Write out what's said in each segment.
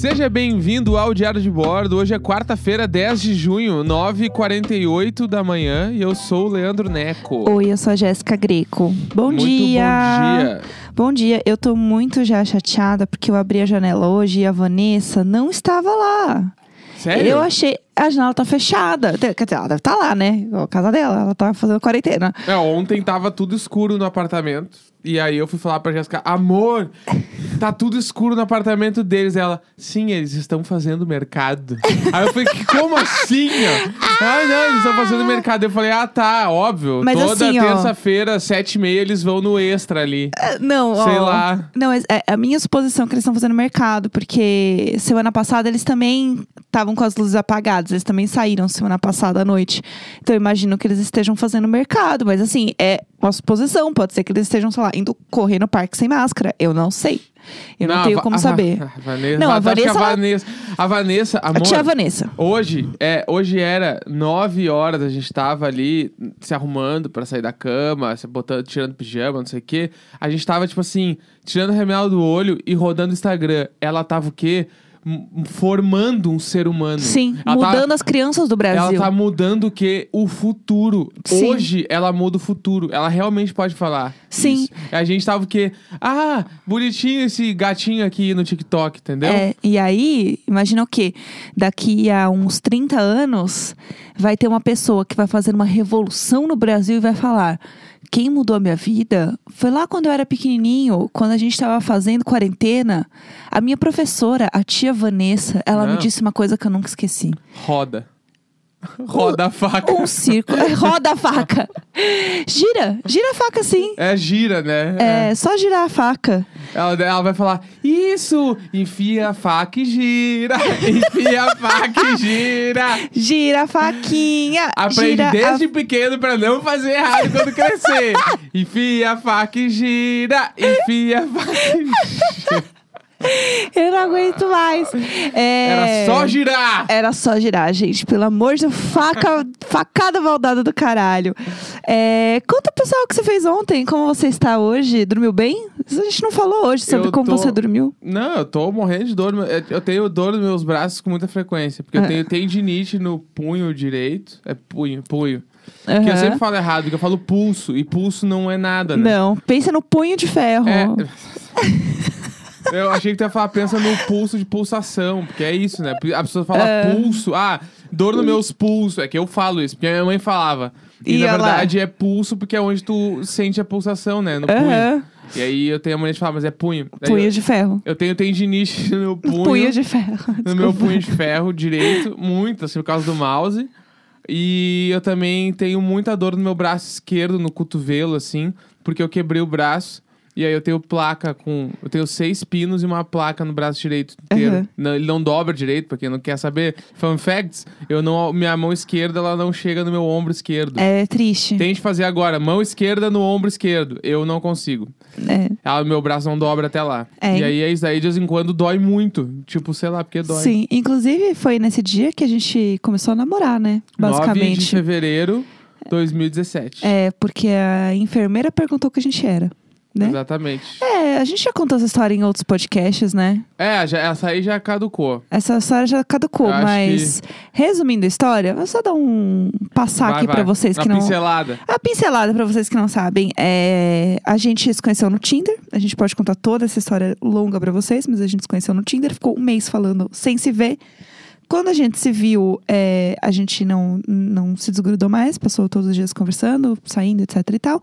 Seja bem-vindo ao Diário de Bordo. Hoje é quarta-feira, 10 de junho, 9h48 da manhã. E eu sou o Leandro Neco. Oi, eu sou a Jéssica Greco. Bom Muito dia! bom dia. Bom dia, eu tô muito já chateada porque eu abri a janela hoje e a Vanessa não estava lá. Sério? Eu achei. A janela tá fechada. Quer dizer, ela deve estar lá, né? A casa dela, ela tá fazendo quarentena. É, ontem tava tudo escuro no apartamento. E aí eu fui falar pra Jéssica, amor, tá tudo escuro no apartamento deles. Ela, sim, eles estão fazendo mercado. aí eu falei, "Que- como assim? ó?" Ah, não, eles estão fazendo mercado. Eu falei, ah, tá, óbvio. Mas Toda assim, terça-feira, sete e meia, eles vão no extra ali. Ah, Não, Sei ó, lá. Não, mas é a minha suposição é que eles estão fazendo mercado, porque semana passada eles também estavam com as luzes apagadas, eles também saíram semana passada à noite. Então eu imagino que eles estejam fazendo mercado, mas assim, é uma suposição, pode ser que eles estejam, sei lá, indo correr no parque sem máscara. Eu não sei. Eu não, a tenho como a saber. A Vanessa, Não, a Vanessa, A Vanessa, a Vanessa, A amor, tia Vanessa. Hoje, é, hoje era nove horas, a gente tava ali se arrumando pra sair da cama, se botando, tirando pijama, não sei o quê. A gente tava, tipo assim, tirando o remel do olho e rodando o Instagram. Ela tava o quê? Formando um ser humano. Sim, Ela tá- mudando as crianças do Brasil. Ela tá mudando o quê? O futuro. Sim. Hoje ela muda o futuro. Ela realmente pode falar. Sim. isso. A gente tava o quê? Ah, bonitinho esse gatinho aqui no TikTok, entendeu? É, e aí, imagina o quê? Daqui a uns 30 anos, vai ter uma pessoa que vai fazer uma revolução no Brasil e vai falar: quem mudou a minha vida foi lá quando eu era pequenininho, quando a gente estava fazendo quarentena. A minha professora, a tia Vanessa, ela me Não. disse uma coisa que eu nunca esqueci. Roda. Roda a faca. Um círculo. Roda a faca. Gira, gira a faca sim. É gira, né? É, só girar a faca. Ela, ela vai falar, isso, enfia a faca e gira, enfia a faca e gira. Gira a faquinha. Aprende gira a desde pequeno pra não fazer errado quando crescer. enfia a faca e gira, enfia a faca e gira. Eu não aguento mais. É... Era só girar. Era só girar, gente. Pelo amor de Deus, faca, facada maldada do caralho. É, conta, pessoal, o que você fez ontem. Como você está hoje? Dormiu bem? Isso A gente não falou hoje sobre Eu como tô- você dormiu. Não, eu tô morrendo de dor. Eu- Eu tenho dor nos meus braços com muita frequência. Porque eu Ah. tenho tendinite no punho direito. É punho, punho. Que eu sempre falo errado, que eu falo pulso. E pulso não é nada, né? Não, pensa no punho de ferro. É. Eu achei que tu ia falar, pensa no pulso de pulsação, porque é isso, né? A pessoa fala É. pulso, ah, dor nos meus pulsos. É que eu falo isso, porque a minha mãe falava. E, E na verdade é pulso, porque é onde tu sente a pulsação, né? No punho. E aí eu tenho a mania de falar, mas é punho. Daí Punho eu, de ferro. eu tenho tendinite no punho. Punho de ferro. No meu Desculpa. punho de ferro direito, muito, assim, por causa do mouse. E eu também tenho muita dor no meu braço esquerdo, no cotovelo, assim, porque eu quebrei o braço. E aí eu tenho placa com. Eu tenho seis pinos e uma placa no braço direito inteiro. Uhum. Não, ele não dobra direito, pra quem não quer saber. Fun facts, eu não, minha mão esquerda ela não chega no meu ombro esquerdo. É triste. Tente fazer agora, mão esquerda no ombro esquerdo. Eu não consigo. É. Ela, meu braço não dobra até lá. É. E aí é isso daí, de vez em quando dói muito. Tipo, sei lá, porque dói. Sim, inclusive foi nesse dia que a gente começou a namorar, né? 9 de Basicamente. fevereiro de 2017. É, porque a enfermeira perguntou o que a gente era, né? Exatamente. É, a gente já contou essa história em outros podcasts, né? É, já, essa aí já caducou. Essa história já caducou, Eu mas resumindo a história, vou só dar um passar Vai, aqui vai. pra vocês Uma que não pincelada. a pincelada pra vocês que não sabem. É, a gente se conheceu no Tinder. A gente pode contar toda essa história longa pra vocês, mas a gente se conheceu no Tinder, ficou um mês falando sem se ver. Quando a gente se viu, é, a gente não, não se desgrudou mais, passou todos os dias conversando, saindo, etc e tal.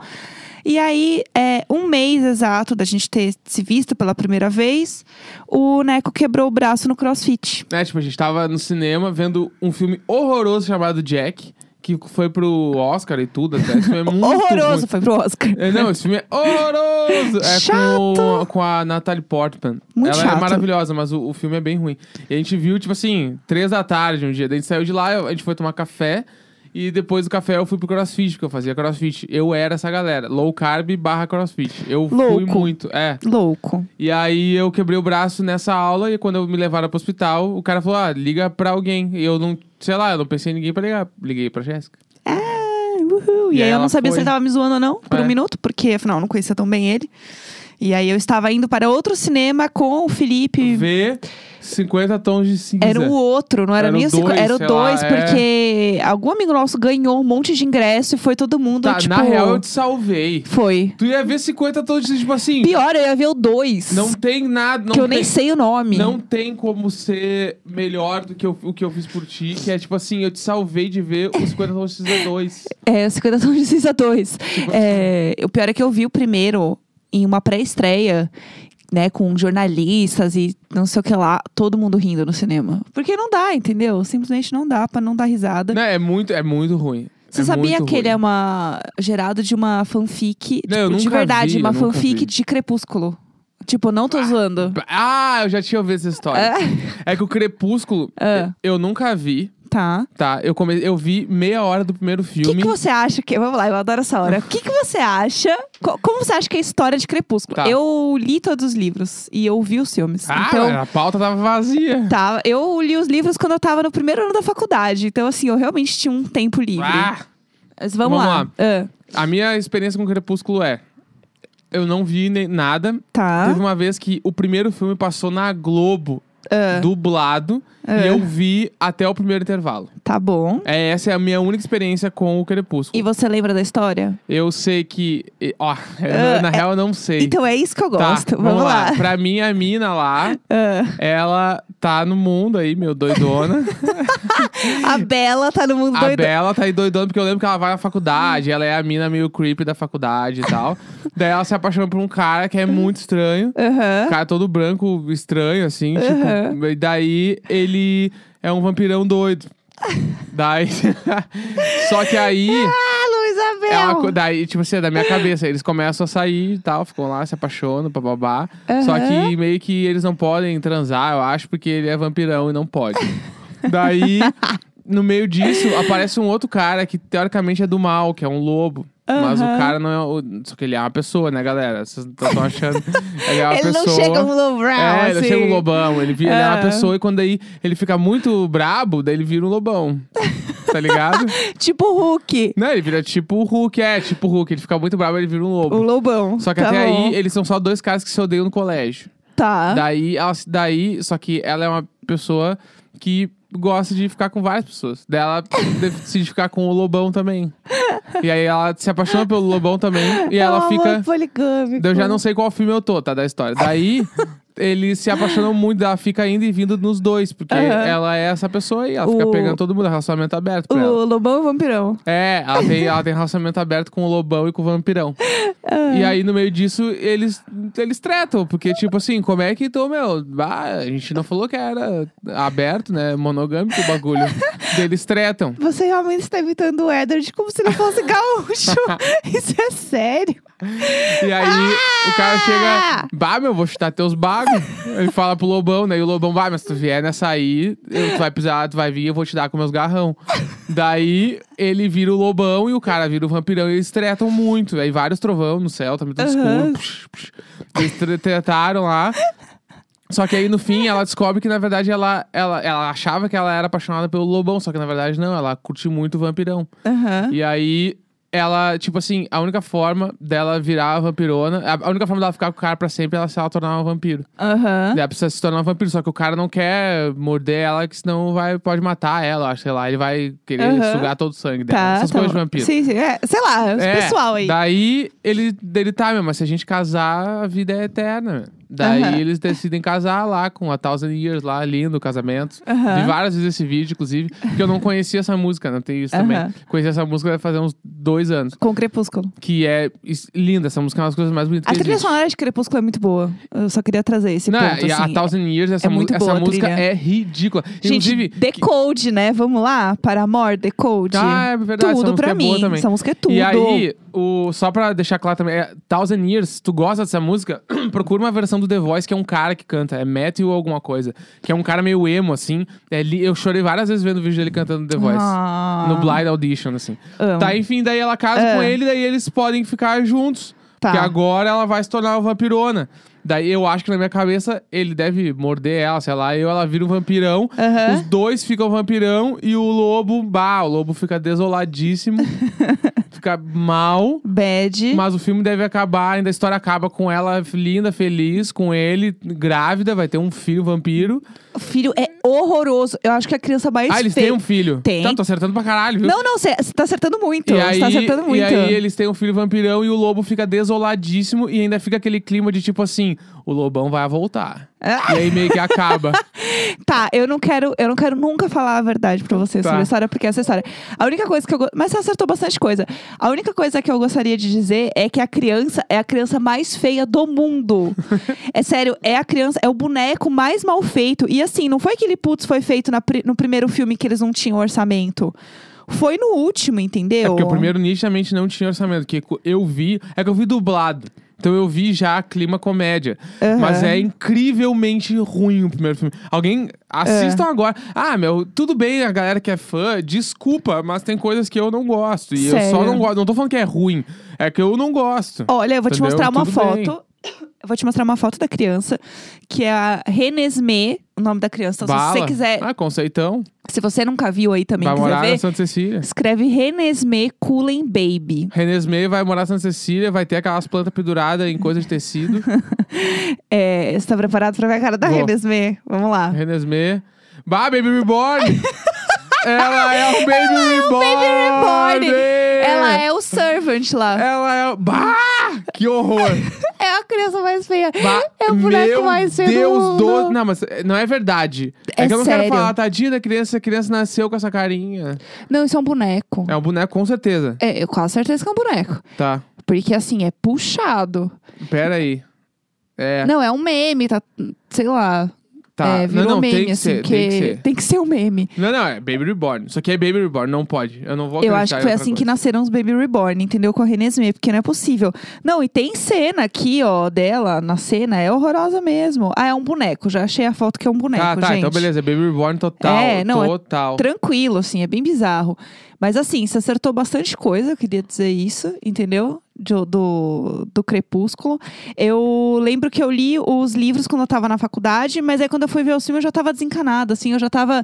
E aí, é, um mês exato da gente ter se visto pela primeira vez, o Neco quebrou o braço no crossfit. É, tipo, a gente tava no cinema vendo um filme horroroso chamado Jack, que foi pro Oscar e tudo até. Esse filme é muito Horroroso, ruim. foi pro Oscar. É, não, esse filme é horroroso! É com, Chato. com a Natalie Portman. Muito Ela é chato. maravilhosa, mas o, o filme é bem ruim. E a gente viu, tipo assim, três da tarde um dia. Daí a gente saiu de lá, a gente foi tomar café. E depois do café eu fui pro crossfit, porque eu fazia crossfit. Eu era essa galera. Low carb barra crossfit. Eu fui Louco. muito. É. Louco. E aí eu quebrei o braço nessa aula e quando eu me levaram pro hospital, o cara falou: ah, liga pra alguém. E eu não, sei lá, eu não pensei em ninguém pra ligar. Liguei pra Jéssica. Ah, uhul. E, E aí eu não sabia se foi. ele tava me zoando ou não, por É. um minuto, porque afinal eu não conhecia tão bem ele. E aí eu estava indo para outro cinema com o Felipe. Vê 50 tons de cinza. Era o outro, não era, Era nem o o cinco, dois, era o sei dois, lá, é. porque algum amigo nosso ganhou um monte de ingresso e foi todo mundo, Tá, tipo. na real eu te salvei. Foi. Tu ia ver 50 tons de tipo assim. Pior, eu ia ver o dois. Não tem nada. Não que eu tem, nem sei o nome. Não tem como ser melhor do que eu- o que eu fiz por ti. Que é tipo assim, eu te salvei de ver os 50 tons de cinza 2. É, 50 tons de cinza 2. Tipo É, o pior é que eu vi o primeiro em uma pré-estreia, né, com jornalistas e não sei o que lá, todo mundo rindo no cinema. Porque não dá, entendeu? Simplesmente não dá pra não dar risada. Não, é muito, é muito ruim. Você É sabia que ele é ruim. uma gerado de uma fanfic, Não, tipo, de verdade, vi, uma fanfic vi. de Crepúsculo. Tipo, não tô zoando. Ah, eu já tinha ouvido essa história. É, que o Crepúsculo, Ah. eu nunca vi, Tá. tá? Eu, come... eu vi meia hora do primeiro O que, filme. que você acha que. Vamos lá, eu adoro essa hora. O que, que você acha? co- Como você acha que é a história de Crepúsculo? Tá. Eu li todos os livros e eu vi os filmes. Ah, então, a pauta tava vazia. tá. Eu li os livros quando eu tava no primeiro ano da faculdade. Então, assim, eu realmente tinha um tempo livre. Ah, Mas vamos, vamos lá. lá. Ah, a minha experiência com Crepúsculo é... Eu não vi nem nada. tá. Teve uma vez que o primeiro filme passou na Globo, Ah, dublado. Ah. E eu vi até o primeiro intervalo. tá bom. É, essa é a minha única experiência com o Crepúsculo. E você lembra da história? Eu sei que... Ó, Ah, na real eu não sei. Então é isso que eu Tá, gosto. vamos, lá. Pra mim, a mina lá, Ah, ela tá no mundo aí, meu, doidona. a Bela tá no mundo a doido. Bela tá aí doidona porque eu lembro que ela vai na faculdade, ela é a mina meio creepy da faculdade e tal. Daí ela se apaixona por um cara que é muito estranho. Aham. Um cara todo branco, estranho, assim, Aham. tipo. E daí ele é um vampirão doido. Daí. Só que aí. Ah, Luísa É uma co- daí, tipo assim, é da minha cabeça, eles começam a sair e tal, ficam lá, se apaixonam, bababá. Só Aham. que meio que eles não podem transar, eu acho, porque ele é vampirão e não pode. Daí, no meio disso, aparece um outro cara que teoricamente é do mal, que é um lobo. Mas o cara não é. O... Só que ele é uma pessoa, né, galera? Vocês estão achando. Ele é uma Ele pessoa. não chega um lobrão, É, ele assim. chega um lobão. Ele, vi- ele é uma pessoa e quando aí ele fica muito brabo, daí ele vira um lobão. Tá ligado? Tipo o Hulk. Não, ele vira tipo o Hulk, é, tipo o Hulk. Ele fica muito bravo, ele vira um O lobo. lobão. Só que Tá até bom. aí, eles são só dois caras que se odeiam no colégio. Tá. Daí, ela, daí, só que ela é uma pessoa que gosta de ficar com várias pessoas. Daí ela decide ficar com o lobão também. E aí ela se apaixona pelo lobão também. E ela É um fica. poligâmico. Daí Eu já não sei qual filme eu tô, tá? Da história. Daí, eles se apaixonam muito, ela fica indo e vindo nos dois, porque Aham. ela é essa pessoa aí, ela fica O- pegando todo mundo, é relacionamento aberto pra ela. O lobão e o vampirão. É, ela tem, ela tem relacionamento aberto com o lobão e com o vampirão. Ah. E aí, no meio disso, eles, eles tretam, porque, tipo assim, como é que tô, meu? Ah, a gente não falou que era aberto, né? Monogâmico o bagulho. Eles tretam. Você realmente está imitando o Edward como se não fosse gaúcho. Isso é sério. E aí o cara chega, bah, meu, vou chutar teus bagos. Ele fala pro Lobão, né? E o Lobão, vai, mas se tu vier nessa aí, tu vai pisar, tu vai vir, eu vou te dar com meus garrão. Daí ele vira o Lobão e o cara vira o vampirão e eles tretam muito. Aí vários trovão no céu, tá muito Aham. escuro. Psh, psh. Eles tre- tretaram lá. Só que aí no fim ela descobre que na verdade ela, ela, ela achava que ela era apaixonada pelo Lobão, só que na verdade não, ela curte muito o vampirão. Aham. E aí, ela, tipo assim, a única forma dela virar vampirona, a- a única forma dela ficar com o cara pra sempre é ela se ela tornar um vampiro. Aham. Ela precisa se tornar um vampiro, só que o cara não quer morder ela, que senão vai, pode matar ela, acho, sei lá, ele vai querer Aham. sugar todo o sangue dela. Tá. Essas tá coisas de bom. vampiro. Sim, sim. É, sei lá, os É, pessoal aí. Daí ele, ele tá, meu, mas se a gente casar, a vida é eterna, meu. Daí eles decidem casar lá com a Thousand Years lá, lindo casamento. Vi várias vezes esse vídeo, inclusive, porque eu não conhecia essa música, não tem isso também. Conheci essa música vai fazer uns dois anos. Com Crepúsculo. Que é linda, essa música é uma das coisas mais bonitas A que trilha existe. sonora de Crepúsculo é muito boa. Eu só queria trazer esse Não, ponto, e a assim. Thousand Years, essa, é mu- essa música é ridícula. Gente, Inclusive. Decode, né? Vamos lá? Para Amor, Decode. Ah, é verdade, Tudo pra é boa mim. também. Essa música é tudo. E aí, o, só pra deixar claro também, é, Thousand Years, se tu gosta dessa música, procura uma versão do The Voice, que é um cara que canta, é Matthew alguma coisa, que é um cara meio emo, assim. É eu chorei várias vezes vendo o vídeo dele cantando The Voice. Ah. No Blind Audition, assim. Amo. Tá, enfim, daí ela casa Ah. com ele, daí eles podem ficar juntos. Tá. Porque agora ela vai se tornar uma vampirona. Daí eu acho que na minha cabeça ele deve morder ela, sei lá, e ela vira um vampirão. Aham. Os dois ficam vampirão e o lobo, bah, o lobo fica desoladíssimo. fica mal. Bad. Mas o filme deve acabar, ainda a história acaba com ela linda, feliz, com ele, grávida, vai ter um filho vampiro. O filho é horroroso. Eu acho que a criança mais Ah, eles feia. têm um filho. Tem. Tá, tô acertando pra caralho, viu? Não, não, você tá acertando muito. E Você aí, tá acertando muito. e aí eles têm um filho vampirão e o lobo fica desoladíssimo e ainda fica aquele clima de tipo assim, o lobão vai voltar. Ah, E aí meio que acaba. Tá, eu não quero, eu não quero nunca falar a verdade pra você Tá. sobre a história, porque essa história. A única coisa que eu. Mas você acertou bastante coisa. A única coisa que eu gostaria de dizer é que a criança é a criança mais feia do mundo. é sério, é a criança, é o boneco mais mal feito. E assim, não foi aquele putz foi feito na no primeiro filme que eles não tinham orçamento. Foi no último, entendeu? É porque o primeiro nitidamente não tinha orçamento. Que eu vi. É que eu vi dublado. Então eu vi já clima comédia. Aham. Mas é incrivelmente ruim o primeiro filme. Alguém assistam É. agora. Ah, meu, tudo bem, a galera que é fã, desculpa, mas tem coisas que eu não gosto. E eu só Sério? não gosto. Não tô falando que é ruim. É que eu não gosto. Olha, eu vou te Entendeu? mostrar uma Tudo foto. bem. Eu vou te mostrar uma foto da criança, que é a Renesmee, o nome da criança. Então, se Bala. você quiser, Ah, conceitão. se você nunca viu aí também, Vai morar ver, na Santa Cecília. escreve Renesmee Coolen Baby. Renesmee vai morar na Santa Cecília, vai ter aquelas plantas penduradas em coisa de tecido. É, você tá preparado pra ver a cara da Vou. Renesmee? Vamos lá. Renesmee. Bah, Baby Reborn! Ela é o Baby Reborn! Reborn! Ela é o servant lá. Ela é o... Bah! Que horror! É criança mais feia. É o boneco meu mais feio do Deus mundo. Não, mas não é verdade. É, É que eu não sério. quero falar, tadinha da criança, a criança nasceu com essa carinha. Não, isso é um boneco. É um boneco, com certeza. É, eu quase certeza que é um boneco. Tá, Porque assim, é puxado. pera aí. É, Não, é um meme, tá. Sei lá. Tá. É, virou não, não, meme, tem que assim, ser, que tem que ser. tem que ser um meme. Não, não, é Baby Reborn. Isso aqui é Baby Reborn, não pode. Eu não vou Eu acho que foi assim que coisa. nasceram os Baby Reborn, entendeu? Com a Renesmee, porque não é possível. Não, e tem cena aqui, ó, dela na cena, é horrorosa mesmo. Ah, é um boneco, já achei a foto que é um boneco, Ah, tá, gente. então beleza, é Baby Reborn total. É, não, é total. Tranquilo, assim, é bem bizarro. Mas assim, você acertou bastante coisa, eu queria dizer isso, entendeu? Do, do, do Crepúsculo. Eu lembro que eu li os livros quando eu tava na faculdade, mas aí quando eu fui ver o filme eu já tava desencanada, assim, eu já tava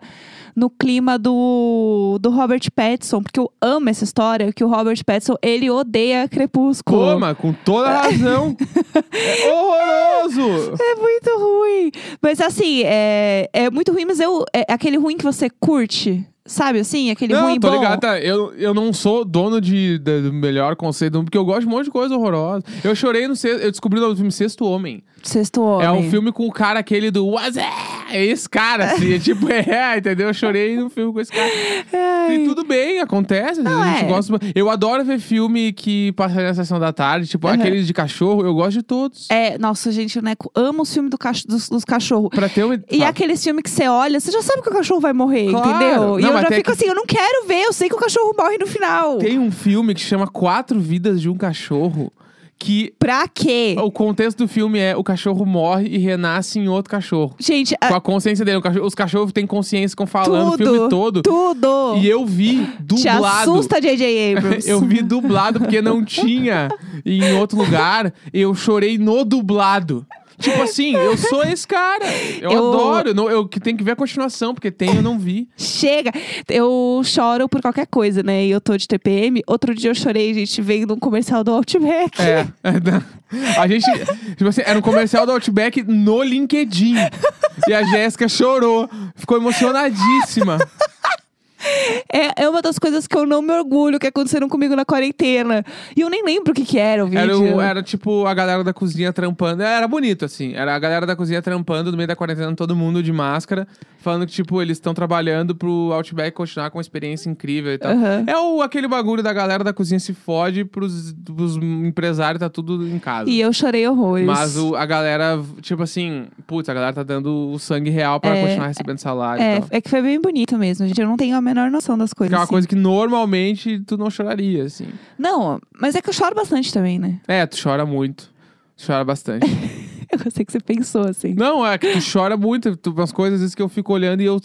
no clima do, do Robert Pattinson, porque eu amo essa história, que o Robert Pattinson, ele odeia Crepúsculo. Coma, com toda a razão. é horroroso! É muito ruim. Mas assim, é, é muito ruim, mas eu, é aquele ruim que você curte. Sabe assim? Aquele Não, ruim tô bom. ligado, tá? Eu, eu não sou dono de, de- do melhor conceito, porque eu gosto de um monte de coisa horrorosa. Eu chorei no sexto, eu descobri no filme Sexto Homem. Sexto Homem. É um filme com o cara aquele do What's? É esse cara, assim, é tipo, é, entendeu? Eu chorei no filme com esse cara. E tudo bem, acontece. Não, a gente é. gosta. Eu adoro ver filme que passa na sessão da tarde, tipo Aham. aqueles de cachorro, eu gosto de todos. É, nossa, gente, o Neco ama os filmes do cach dos, dos cachorros. Pra ter uma. E Fala. aquele filme que você olha, você já sabe que o cachorro vai morrer, Claro. entendeu? E Não, eu mas já fico que- assim, eu não quero ver, eu sei que o cachorro morre no final. Tem um filme que chama Quatro Vidas de um Cachorro. Que Pra quê? o contexto do filme é o cachorro morre e renasce em outro cachorro. Gente, a- Com a consciência dele. O cachorro- os cachorros têm consciência, ficam falando o tudo, filme todo. tudo. E eu vi Te dublado. assusta, J.J. Abrams. Eu vi dublado porque não tinha em outro lugar. Eu chorei no dublado. Tipo assim, eu sou esse cara. Eu, Eu- adoro. Eu, não- eu que tenho que ver a continuação, porque tem eu não vi. Chega! Eu choro por qualquer coisa, né? E eu tô de TPM. Outro dia eu chorei, gente, vendo um comercial do Outback. É. A gente. Tipo assim, era um comercial do Outback no LinkedIn. E a Jéssica chorou. Ficou emocionadíssima. É, é uma das coisas que eu não me orgulho que aconteceram comigo na quarentena. E eu nem lembro o que que era o vídeo. Era, o- era tipo a galera da cozinha trampando. Era bonito, assim. Era a galera da cozinha trampando no meio da quarentena, todo mundo de máscara. Falando que, tipo, eles estão trabalhando pro Outback continuar com uma experiência incrível e tal. Aham. É o, aquele bagulho da galera da cozinha se fode pros, pros empresários, tá tudo em casa. E eu chorei horrores. Mas o- a galera, tipo assim, putz, a galera tá dando o sangue real pra É, continuar recebendo salário É, é que foi bem bonito mesmo, gente. Eu não tenho a menor noção das coisas. Que é uma assim. coisa que normalmente tu não choraria, assim. Não, mas é que eu choro bastante também, né? É, tu chora muito. Tu chora bastante. Eu sei que você pensou assim. Não, é que tu chora muito. Tu, umas coisas às vezes que eu fico olhando e eu.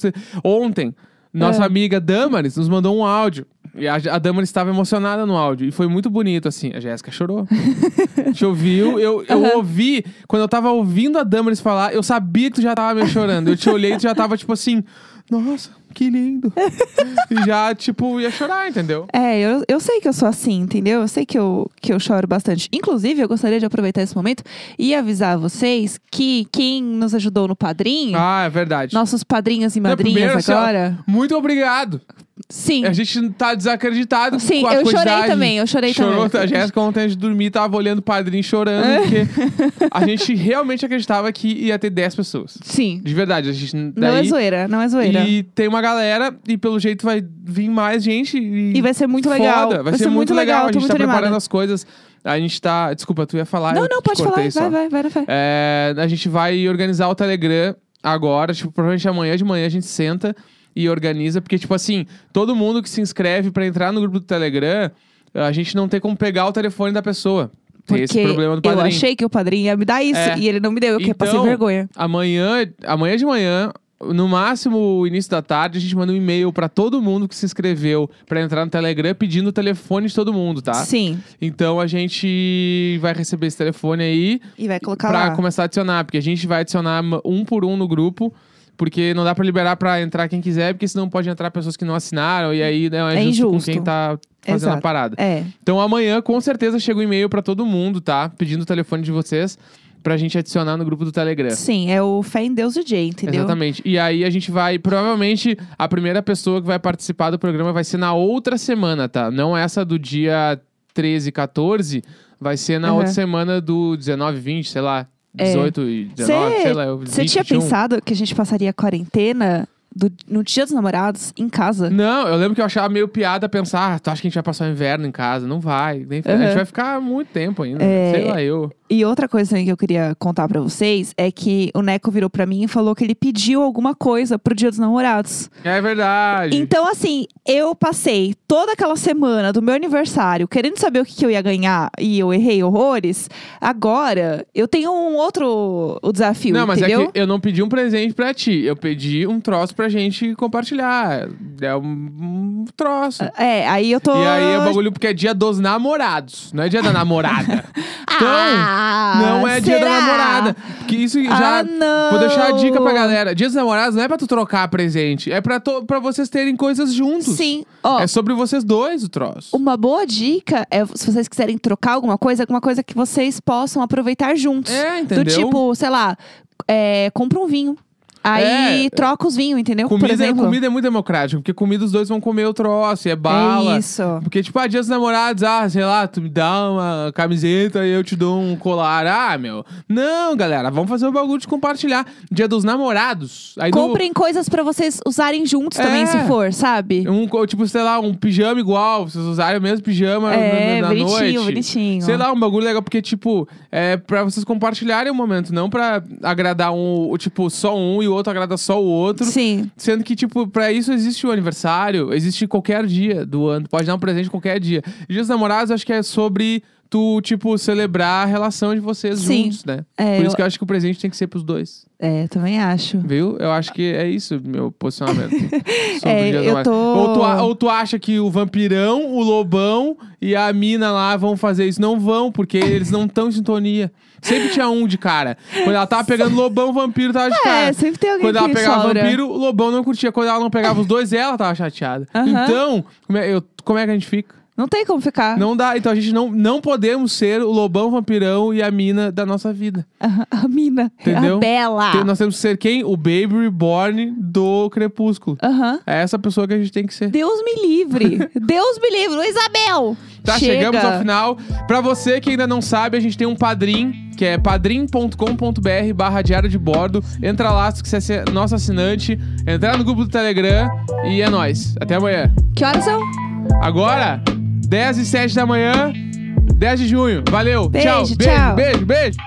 Ontem, nossa É. amiga Damaris nos mandou um áudio. E a, a Damaris estava emocionada no áudio. E foi muito bonito, assim. A Jéssica chorou. a gente ouviu. Eu, eu Aham. ouvi. Quando eu tava ouvindo a Damaris falar, eu sabia que tu já tava meio chorando. Eu te olhei e tu já tava tipo assim. Nossa, que lindo. e já, tipo, ia chorar, entendeu? É, eu, eu sei que eu sou assim, entendeu? Eu sei que eu, que eu choro bastante. Inclusive, eu gostaria de aproveitar esse momento e avisar vocês que quem nos ajudou no padrinho, Ah, é verdade. nossos padrinhos e madrinhas assim, agora. Muito obrigado. Sim. A gente tá desacreditado Sim, com a eu chorei quantidade. também, eu chorei Chorou, também. A Jéssica ontem antes de dormir tava olhando o padrinho chorando, porque a gente realmente acreditava que ia ter 10 pessoas. Sim. De verdade, a gente. Não Daí, é zoeira, não é zoeira. E tem uma galera, e pelo jeito vai vir mais gente. E, E vai ser muito foda, legal. Vai, ser, muito legal. tô A gente tá preparando animada. as coisas. A gente tá. Desculpa, tu ia falar. Não, não, pode falar. só. Vai, vai, vai na fé. É, a gente vai organizar o Telegram agora. Tipo, provavelmente amanhã de manhã a gente senta e organiza. Porque, tipo assim, todo mundo que se inscreve pra entrar no grupo do Telegram, a gente não tem como pegar o telefone da pessoa. Tem esse problema do eu padrinho. achei que o padrinho ia me dar isso É. e ele não me deu, eu que passei Então, vergonha. Amanhã, amanhã de manhã, no máximo início da tarde, a gente manda um e-mail pra todo mundo que se inscreveu pra entrar no Telegram pedindo o telefone de todo mundo, tá? Sim. Então a gente vai receber esse telefone aí E vai colocar pra lá. começar a adicionar, porque a gente vai adicionar um por um no grupo. Porque não dá pra liberar pra entrar quem quiser, porque senão pode entrar pessoas que não assinaram, e aí não é, É justo com injusto. quem tá fazendo a Exato. parada. É. Então amanhã, com certeza, chega um e-mail pra todo mundo, tá? Pedindo o telefone de vocês pra gente adicionar no grupo do Telegram. Sim, é o Fé em Deus DJ, entendeu? Exatamente. E aí a gente vai, provavelmente, a primeira pessoa que vai participar do programa vai ser na outra semana, tá? Não essa do dia 13 e 14, vai ser na Uhum. outra semana do 19, 20, sei lá, 18 e 19, sei lá. Você 20, tinha 21. pensado que a gente passaria a quarentena do- no dia dos namorados em casa? Não, eu lembro que eu achava meio piada pensar, ah, tu acha que a gente vai passar o inverno em casa? Não vai. Nem... A Uhum. gente vai ficar muito tempo ainda. É. Sei lá, eu. E outra coisa também que eu queria contar pra vocês é que o Neco virou pra mim e falou que ele pediu alguma coisa pro dia dos namorados. É verdade. Então, assim, eu passei toda aquela semana do meu aniversário querendo saber o que, que eu ia ganhar e eu errei horrores. Agora, eu tenho um outro o desafio, não, mas entendeu? é que eu não pedi um presente pra ti. Eu pedi um troço pra gente compartilhar. É um, um troço. É, aí eu tô. E aí é o bagulho porque é dia dos namorados, não é dia da namorada. Ah, não é dia da namorada. Porque isso já. Ah, não. Vou deixar a dica pra galera. Dia dos namorados não é pra tu trocar presente, é pra, to, pra vocês terem coisas juntos. Sim. Ó, É sobre vocês dois o troço. uma boa dica é se vocês quiserem trocar alguma coisa, alguma coisa que vocês possam aproveitar juntos. É, entendeu? Do tipo, sei lá, é, compra um vinho. Aí É. troca os vinhos, entendeu? Por Comida, exemplo. comida é muito democrático, porque comida os dois vão comer o troço, e é bala. É isso. Porque, tipo, ah, dia dos namorados, ah, sei lá, tu me dá uma camiseta e eu te dou um colar. Ah, meu. Não, galera, vamos fazer o bagulho de compartilhar. Dia dos namorados. Aí no- Comprem coisas pra vocês usarem juntos também, É. se for, sabe? Um, tipo, sei lá, um pijama igual, vocês usarem o mesmo pijama É, na, na bonitinho, noite. bonitinho. Sei lá, um bagulho legal, porque, tipo, é pra vocês compartilharem o momento, não pra agradar um, o, tipo, só um e o outro agrada só o outro. Sim. Sendo que, tipo, pra isso existe o aniversário, existe qualquer dia do ano. Pode dar um presente qualquer dia. Dia dos namorados, acho que é sobre tu, tipo, celebrar a relação de vocês Sim. juntos, né? É, Por eu- isso que eu acho que o presente tem que ser pros dois. É, também acho. Viu? Eu acho que é isso, meu posicionamento. sobre É, eu tô- Ou tu, ou tu acha que o vampirão, o lobão e a mina lá vão fazer isso? Não vão, porque eles não estão em sintonia. Sempre tinha um de cara. Quando ela tava pegando lobão, o vampiro tava de cara. É, sempre tem alguém Quando ela pegava sobra. vampiro, o lobão não curtia. Quando ela não pegava os dois, ela tava chateada. Aham. Então, como é, eu- como é que a gente fica? Não tem como ficar. Não dá. Então a gente não, não podemos ser o lobão, vampirão e a mina da nossa vida. A, a mina. Entendeu? A Bela. Tem- nós temos que ser quem? O Baby Reborn do Crepúsculo. Aham. É essa pessoa que a gente tem que ser. Deus me livre. Deus me livre. Isabel. Tá, Chega. chegamos ao final. Pra você que ainda não sabe, a gente tem um padrim, que é padrim.com.br barra diário de bordo. Entra lá se quiser ser nosso assinante, entrar no grupo do Telegram e é nóis. Até amanhã. Que horas são? Agora, 10 e 7 da manhã, 10 de junho. Valeu, Beijo, tchau. tchau. Beijo, beijo, beijo.